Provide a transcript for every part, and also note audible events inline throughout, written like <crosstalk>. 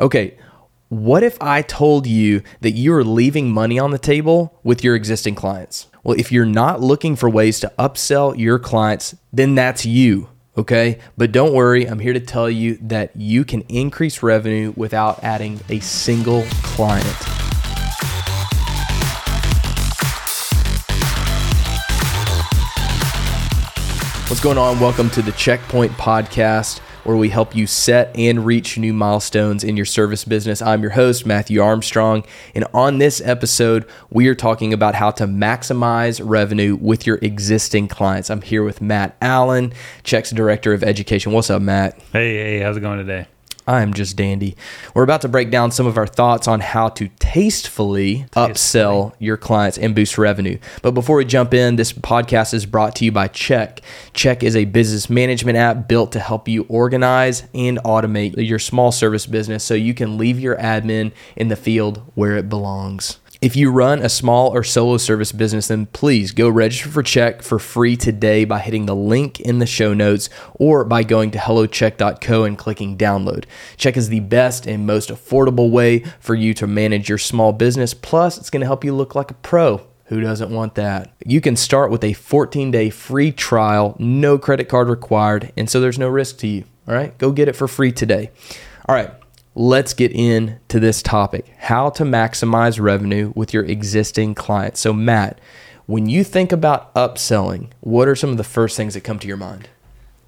Okay, what if I told you that you are leaving money on the table with your existing clients? Well, if you're not looking for ways to upsell your clients, then that's you. Okay. But don't worry, I'm here to tell you that you can increase revenue without adding a single client. What's going on? Welcome to the Checkpoint Podcast, where we help you set and reach new milestones in your service business. I'm your host, Matthew Armstrong. And on this episode, we are talking about how to maximize revenue with your existing clients. I'm here with Matt Allen, Check's Director of Education. What's up, Matt? Hey, hey, how's it going today? I'm just dandy. We're about to break down some of our thoughts on how to tastefully, upsell your clients and boost revenue. But before we jump in, this podcast is brought to you by Check. Check is a business management app built to help you organize and automate your small service business so you can leave your admin in the field where it belongs. If you run a small or solo service business, then please go register for Check for free today by hitting the link in the show notes or by going to hellocheck.co and clicking download. Check is the best and most affordable way for you to manage your small business. Plus, it's going to help you look like a pro. Who doesn't want that? You can start with a 14 day free trial, no credit card required, and so there's no risk to you. All right, go get it for free today. All right, let's get into this topic how to maximize revenue with your existing clients. So, Matt, when you think about upselling, what are some of the first things that come to your mind?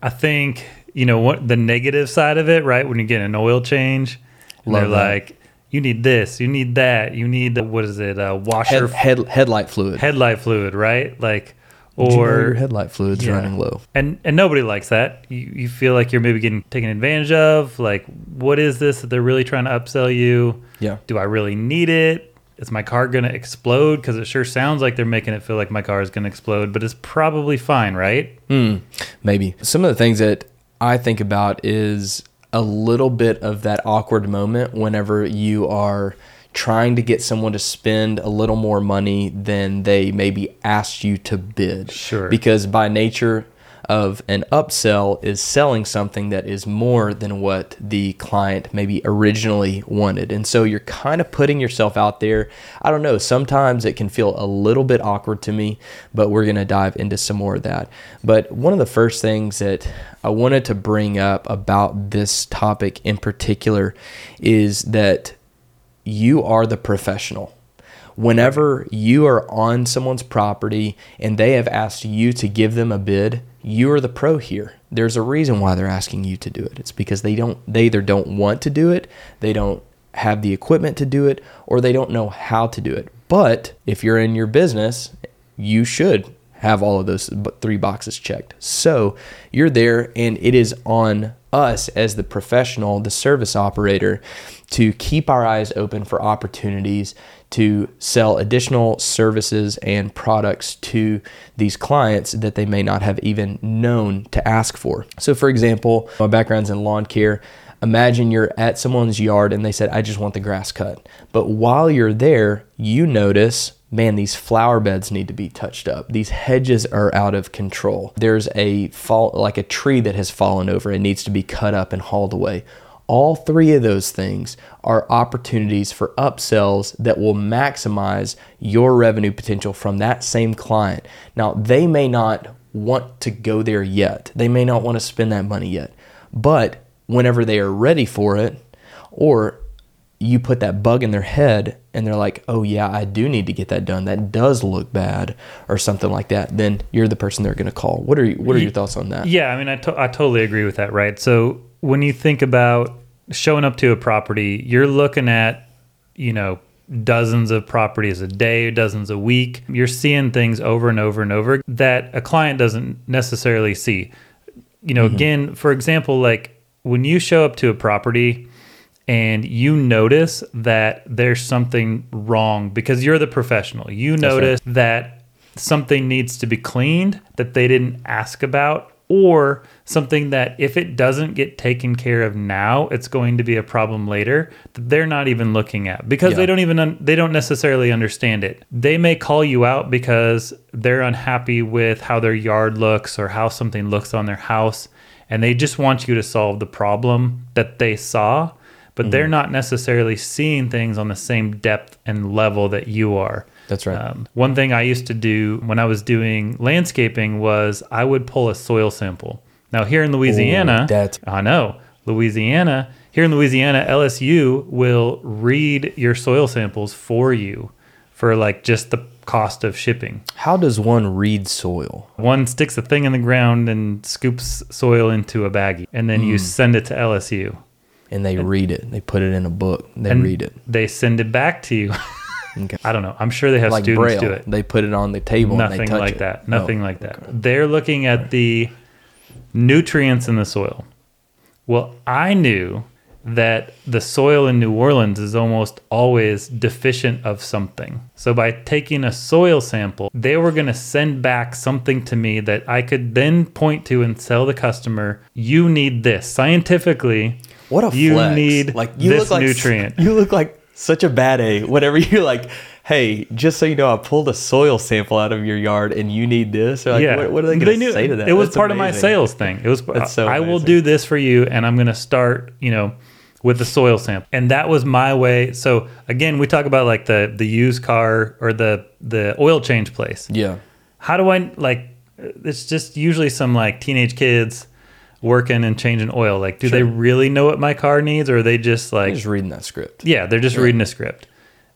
I think, you know, what the negative side of it, right? When you get an oil change, they're that. like, you need this, you need that, you need, the, what is it, uh, washer, Head, head, headlight fluid. headlight fluid, right? Like, Did you know your or, headlight fluid's Yeah. running low. and, and nobody likes that. You, you feel like you're maybe getting taken advantage of. Like, what is this that they're really trying to upsell you? Yeah. Do I really need it? Is my car going to explode? Because it sure sounds like they're making it feel like my car is going to explode, but it's probably fine, right? Hmm, maybe. Some of the things that I think about is a little bit of that awkward moment whenever you are trying to get someone to spend a little more money than they maybe asked you to bid. Sure. Because by nature of an upsell is selling something that is more than what the client maybe originally wanted. And so you're kind of putting yourself out there. I don't know, sometimes it can feel a little bit awkward to me, but we're going to dive into some more of that. But one of the first things that I wanted to bring up about this topic in particular is that you are the professional. Whenever you are on someone's property and they have asked you to give them a bid, you are the pro here. There's a reason why they're asking you to do it. It's because they don't they either don't want to do it, they don't have the equipment to do it, or they don't know how to do it. But if you're in your business, you should have all of those three boxes checked. So you're there, and it is on us as the professional, the service operator, to keep our eyes open for opportunities to sell additional services and products to these clients that they may not have even known to ask for. So, for example, my background's in lawn care. Imagine you're at someone's yard and they said, I just want the grass cut. But while you're there, you notice man, these flower beds need to be touched up. These hedges are out of control. There's a fall, like a tree that has fallen over and needs to be cut up and hauled away. All three of those things are opportunities for upsells that will maximize your revenue potential from that same client. Now, they may not want to go there yet, they may not want to spend that money yet, but whenever they are ready for it, or you put that bug in their head and they're like, oh, yeah, I do need to get that done. That does look bad, or something like that. Then you're the person they're going to call. What are you, what are your thoughts on that? Yeah, I mean, I, to- I totally agree with that, right? So when you think about showing up to a property, you're looking at, you know, dozens of properties a day, dozens a week. You're seeing things over and over and over that a client doesn't necessarily see. You know, mm-hmm. again, for example, like when you show up to a property and you notice that there's something wrong because you're the professional, you notice that something needs to be cleaned that they didn't ask about or something that if it doesn't get taken care of now it's going to be a problem later that they're not even looking at because Yeah. they don't even un- they don't necessarily understand it. They may call you out because they're unhappy with how their yard looks or how something looks on their house and they just want you to solve the problem that they saw but they're not necessarily seeing things on the same depth and level that you are. That's right. Um, one thing I used to do when I was doing landscaping was I would pull a soil sample. Now here in Louisiana, Ooh, that's- I know Louisiana. Here in Louisiana, LSU will read your soil samples for you for like just the cost of shipping. How does one read soil? One sticks a thing in the ground and scoops soil into a baggie, and then Hmm. you send it to LSU. And they read it. They put it in a book. They and read it. They send it back to you. <laughs> Okay. I don't know. I'm sure they have Like students braille. do it. They put it on the table. and they Nothing touch like it. that. Oh, Nothing like that. They're looking at the nutrients in the soil. Well, I knew that the soil in New Orleans is almost always deficient of something. So by taking a soil sample, they were going to send back something to me that I could then point to and sell the customer, you need this. Scientifically, What a you flex. need like you this look like nutrient. <laughs> You look like such a bad A. Whatever you're like, hey, just so you know, I pulled a soil sample out of your yard and you need this. Or like, yeah. what, what are they going to say to that? It was That's part of my sales thing. It was That's so I will do this for you and I'm going to start, you know, with the soil sample. And that was my way. So again, we talk about like the the used car or the the oil change place. Yeah. How do I like it's just usually some like teenage kids working and changing oil. Like do they really know what my car needs or are they just like I'm just reading that script. yeah, they're just reading a script.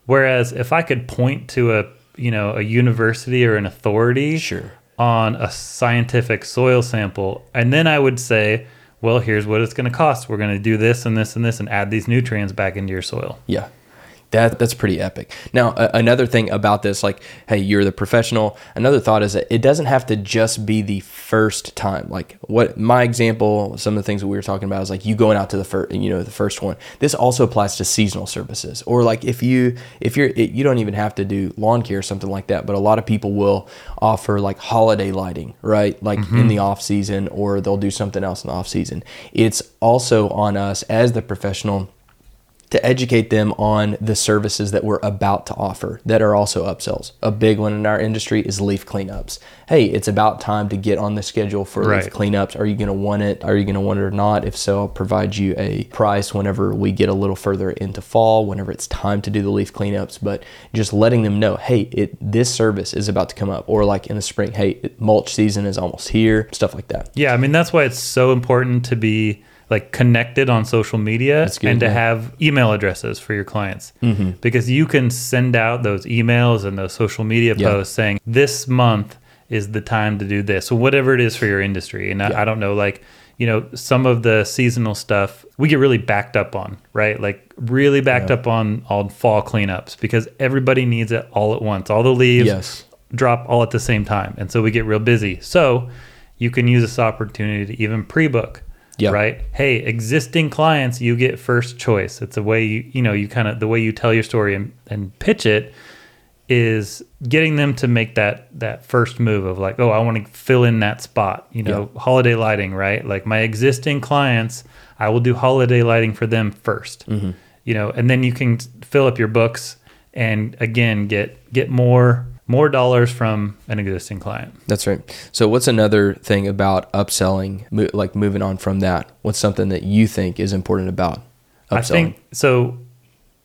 Whereas if I could point to a you know a university or an authority Sure. on a scientific soil sample, and then I would say, well, here's what it's going to cost. We're going to do this and this and this, and add these nutrients back into your soil. Yeah. That, that's pretty epic. Now, another thing about this, like, hey, you're the professional. Another thought is that it doesn't have to just be the first time. Like, what my example, some of the things that we were talking about is like you going out to the first, you know, the first one. This also applies to seasonal services, or like if you if you're it, you don't even have to do lawn care or something like that. But a lot of people will offer like holiday lighting, right? Like mm-hmm. in the off season, or they'll do something else in the off season. It's also on us as the professional to educate them on the services that we're about to offer that are also upsells. A big one in our industry is leaf cleanups. Hey, it's about time to get on the schedule for Right. leaf cleanups. Are you going to want it? Are you going to want it or not? If so, I'll provide you a price whenever we get a little further into fall, whenever it's time to do the leaf cleanups. But just letting them know, hey, it this service is about to come up, or like in the spring, hey, mulch season is almost here, stuff like that. Yeah, I mean that's why it's so important to be like connected on social media good, and to yeah. have email addresses for your clients mm-hmm. because you can send out those emails and those social media Yeah. posts saying this month is the time to do this or whatever it is for your industry and I, I don't know like you know some of the seasonal stuff we get really backed up on right like really backed up on all fall cleanups because everybody needs it all at once all the leaves Yes. drop all at the same time. And so we get real busy. So you can use this opportunity to even pre-book. Yeah. Right. Hey, existing clients, you get first choice. It's a way you, you know, you kind of the way you tell your story and, and pitch it is getting them to make that that first move of like, oh, I want to fill in that spot. You know, holiday lighting, right? Like my existing clients, I will do holiday lighting for them 1st mm-hmm. You know, and then you can fill up your books and again get get more more dollars from an existing client. That's right. So, what's another thing about upselling, mo- like moving on from that? What's something that you think is important about upselling? I think so.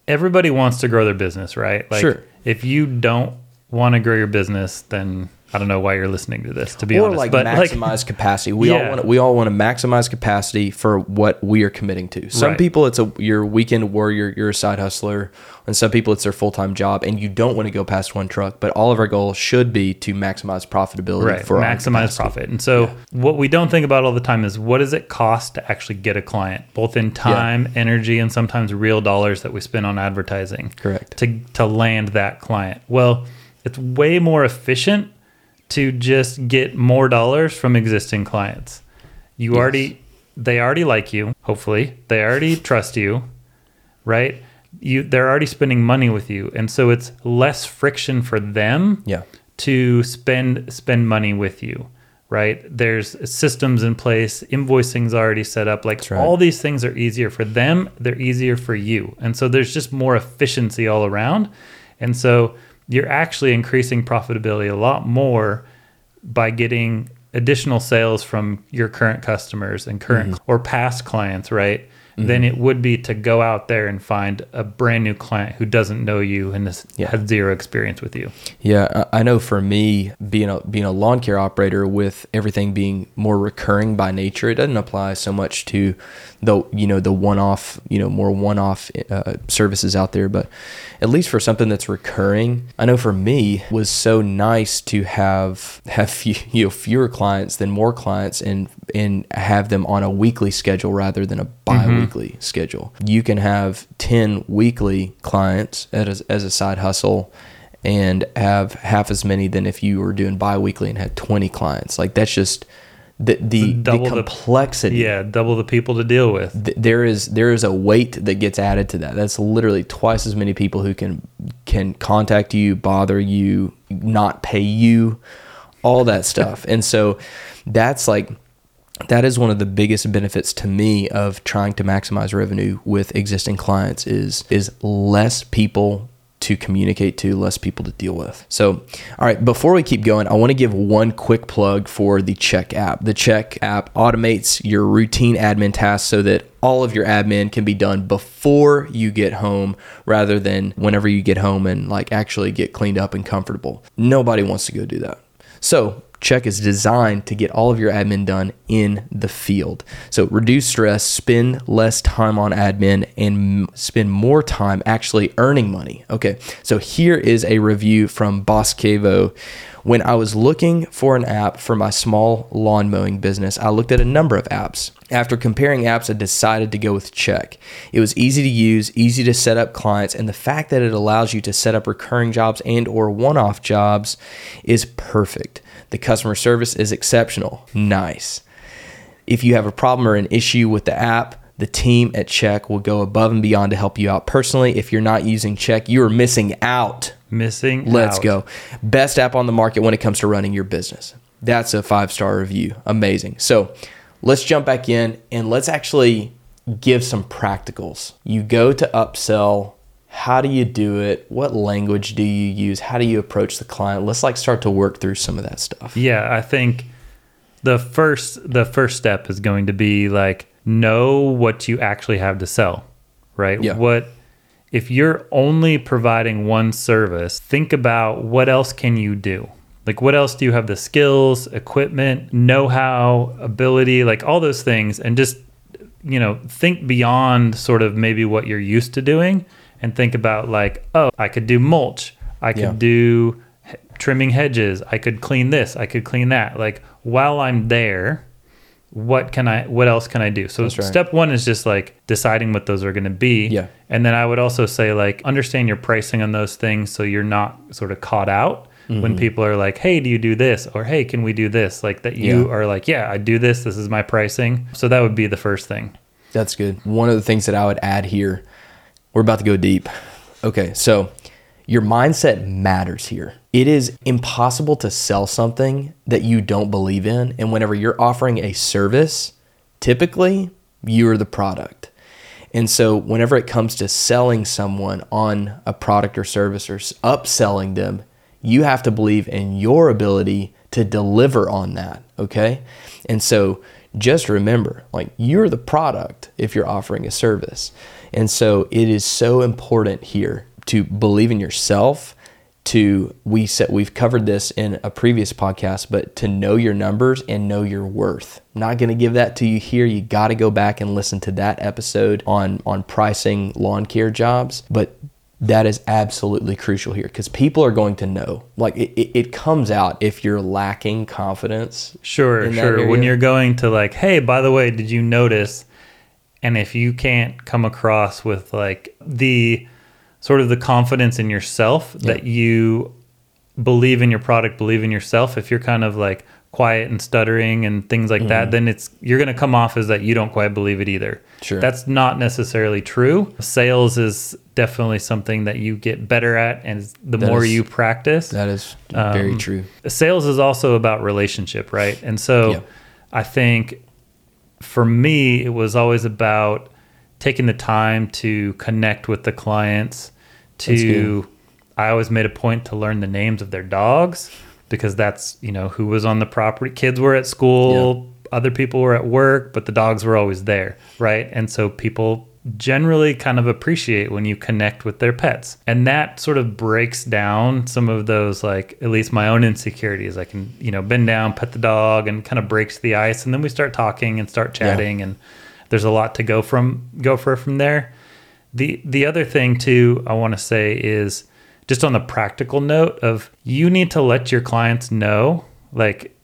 Everybody wants to grow their business, right? Like, Sure. If you don't want to grow your business, then I don't know why you're listening to this. To be or honest, like but maximize capacity. We all want to, we all want to maximize capacity for what we are committing to. Some Right. people it's a your weekend warrior, you're a side hustler, and some people it's their full time job, and you don't want to go past one truck. But all of our goals should be to maximize profitability right, for maximize profit. And so, what we don't think about all the time is what does it cost to actually get a client, both in time, energy, and sometimes real dollars that we spend on advertising. Correct. to to land that client. Well, it's way more efficient to just get more dollars from existing clients. You already they already like you, hopefully. They already trust you, right? You they're already spending money with you. And so it's less friction for them Yeah. to spend spend money with you right there's systems in place invoicing's already set up like right. all these things are easier for them they're easier for you and so there's just more efficiency all around and so you're actually increasing profitability a lot more by getting additional sales from your current customers and current mm-hmm. or past clients right than it would be to go out there and find a brand new client who doesn't know you and has, Yeah. has zero experience with you. Yeah, I know for me, being a being a lawn care operator with everything being more recurring by nature, it doesn't apply so much to the you know the one off you know more one off uh, services out there. But at least for something that's recurring, I know for me it was so nice to have have few, <laughs> you know fewer clients than more clients and and have them on a weekly schedule rather than a bi-weekly mm-hmm. schedule. You can have 10 weekly clients as, as a side hustle and have half as many than if you were doing bi-weekly and had 20 clients. Like that's just the the, the Double the- complexity. Yeah, double the people to deal with. Th- There is there is a weight that gets added to that. That's literally twice as many people who can can contact you, bother you, not pay you, all that stuff. and so that's like that is one of the biggest benefits to me of trying to maximize revenue with existing clients is is less people to communicate to, less people to deal with. So, all right, before we keep going, I want to give one quick plug for the Check app. The Check app automates your routine admin tasks so that all of your admin can be done before you get home rather than whenever you get home and like actually get cleaned up and comfortable. Nobody wants to go do that. So, Check is designed to get all of your admin done in the field. So, reduce stress, spend less time on admin, and spend more time actually earning money. Okay, so here is a review from Boss Cavo. When I was looking for an app for my small lawn mowing business, I looked at a number of apps. After comparing apps, I decided to go with Check. It was easy to use, easy to set up clients, and the fact that it allows you to set up recurring jobs and or one-off jobs is perfect. The customer service is exceptional. Nice. If you have a problem or an issue with the app, the team at Check will go above and beyond to help you out personally. If you're not using Check, you are missing out. Missing. Let's out. go. Best app on the market when it comes to running your business. That's a five star review. Amazing. So let's jump back in and let's actually give some practicals. You go to upsell. How do you do it? What language do you use? How do you approach the client? Let's like start to work through some of that stuff. Yeah, I think the first the first step is going to be like know what you actually have to sell, right? Yeah. What if you're only providing one service, think about what else can you do? Like what else do you have the skills, equipment, know-how, ability, like all those things and just you know, think beyond sort of maybe what you're used to doing and think about like, oh, I could do mulch. I could Yeah. do he- trimming hedges. I could clean this. I could clean that. Like while I'm there, what can I what else can I do? So right. step 1 is just like deciding what those are going to be. Yeah. And then I would also say like understand your pricing on those things so you're not sort of caught out Mm-hmm. when people are like, "Hey, do you do this?" or "Hey, can we do this?" Like that you Yeah. are like, "Yeah, I do this. This is my pricing." So that would be the first thing. That's good. One of the things that I would add here, we're about to go deep. Okay, so your mindset matters here. It is impossible to sell something that you don't believe in. And whenever you're offering a service, typically you're the product. And so, whenever it comes to selling someone on a product or service or upselling them, you have to believe in your ability to deliver on that. Okay. And so, just remember like, you're the product if you're offering a service. And so, it is so important here to believe in yourself to we said we've covered this in a previous podcast but to know your numbers and know your worth I'm not going to give that to you here you got to go back and listen to that episode on on pricing lawn care jobs but that is absolutely crucial here because people are going to know like it, it, it comes out if you're lacking confidence Sure, sure. When you're going to like, hey, by the way, did you notice? And if you can't come across with like the sort of the confidence in yourself that you believe in your product, believe in yourself, if you're kind of like quiet and stuttering and things like Mm-hmm. that, then it's you're going to come off as that you don't quite believe it either. Sure. That's not necessarily true. Sales is definitely something that you get better at and the That more is- you practice that is very Um, true sales is also about relationship, right? And so Yeah. I think for me, it was always about taking the time to connect with the clients. To, I always made a point to learn the names of their dogs because that's you know who was on the property. Kids were at school. other people were at work, but the dogs were always there, right? And so people generally kind of appreciate when you connect with their pets. And that sort of breaks down some of those like at least my own insecurities. I can, you know, bend down, pet the dog and kind of breaks the ice and then we start talking and start chatting yeah. and there's a lot to go from go for from there. The the other thing too I want to say is just on the practical note of you need to let your clients know like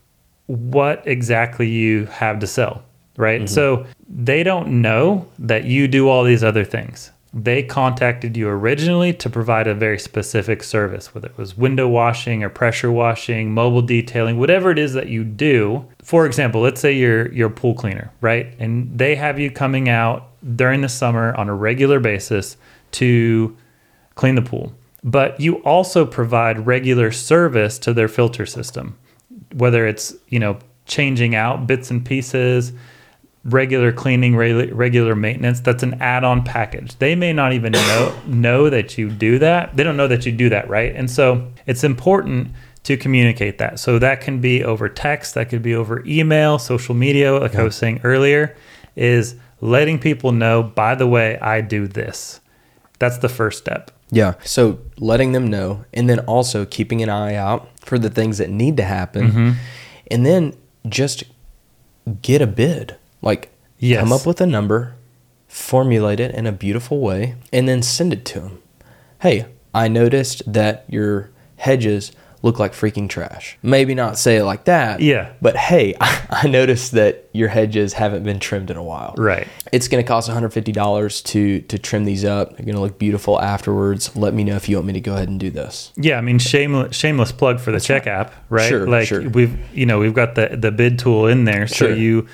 what exactly you have to sell, right? Mm-hmm. So they don't know that you do all these other things. They contacted you originally to provide a very specific service, whether it was window washing or pressure washing, mobile detailing, whatever it is that you do. For example, let's say you're you're pool cleaner, right? And they have you coming out during the summer on a regular basis to clean the pool. But you also provide regular service to their filter system, whether it's, you know, changing out bits and pieces, regular cleaning, regular maintenance. That's an add-on package. They may not even <coughs> know know that you do that. They don't know that you do that, right? And so it's important to communicate that. So that can be over text, that could be over email, social media, like yeah. I was saying earlier, is letting people know, by the way, I do this. That's the first step. Yeah. So letting them know and then also keeping an eye out for the things that need to happen. Mm-hmm. And then just get a bid like, yes. come up with a number, formulate it in a beautiful way, and then send it to them. Hey, I noticed that your hedges look like freaking trash. Maybe not say it like that. Yeah. But hey, <laughs> I noticed that your hedges haven't been trimmed in a while. Right. It's going to cost $150 to to trim these up. They're going to look beautiful afterwards. Let me know if you want me to go ahead and do this. Yeah, I mean shameless shameless plug for the That's check right. app, right? Sure, like sure. we've you know, we've got the the bid tool in there so sure. you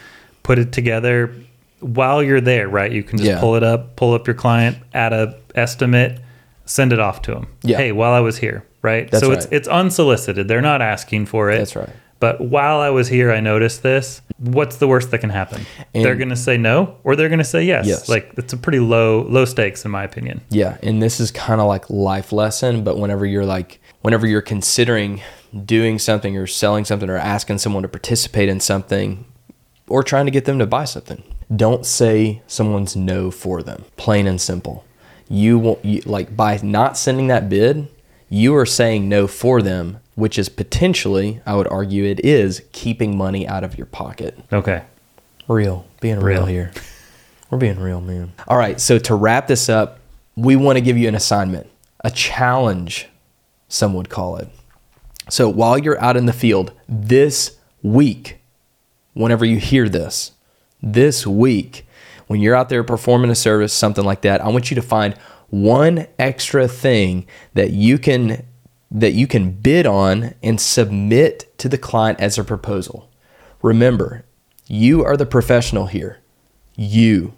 put it together while you're there, right? You can just yeah. pull it up, pull up your client, add a estimate, send it off to them. Yeah. Hey, while I was here, right? That's so right. it's it's unsolicited. They're not asking for it. That's right. But while I was here, I noticed this. What's the worst that can happen? And they're going to say no, or they're going to say yes. Yes. Like it's a pretty low low stakes in my opinion. Yeah, and this is kind of like life lesson. But whenever you're like, whenever you're considering doing something or selling something or asking someone to participate in something, or trying to get them to buy something. Don't say someone's no for them. Plain and simple. You won't you, like by not sending that bid, you are saying no for them, which is potentially, I would argue, it is keeping money out of your pocket. Okay. Real, being real, real here. We're being real, man. All right. So to wrap this up, we want to give you an assignment, a challenge, some would call it. So while you're out in the field this week, whenever you hear this, this week, when you're out there performing a service, something like that, I want you to find one extra thing that you can that you can bid on and submit to the client as a proposal. Remember, you are the professional here. You.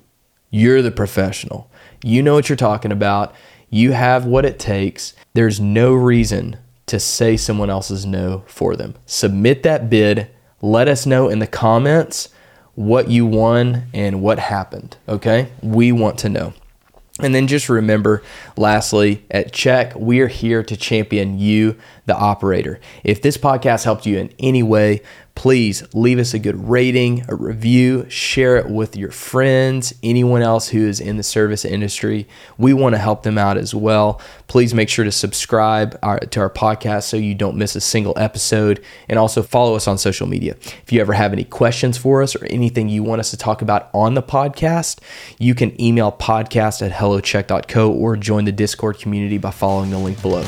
You're the professional. You know what you're talking about. You have what it takes. There's no reason to say someone else's no for them. Submit that bid let us know in the comments what you won and what happened. Okay? We want to know. And then just remember, lastly, at Check, we are here to champion you, the operator. If this podcast helped you in any way, please leave us a good rating, a review, share it with your friends, anyone else who is in the service industry. We want to help them out as well. Please make sure to subscribe our, to our podcast so you don't miss a single episode and also follow us on social media. If you ever have any questions for us or anything you want us to talk about on the podcast, you can email podcast at hellocheck.co or join the Discord community by following the link below.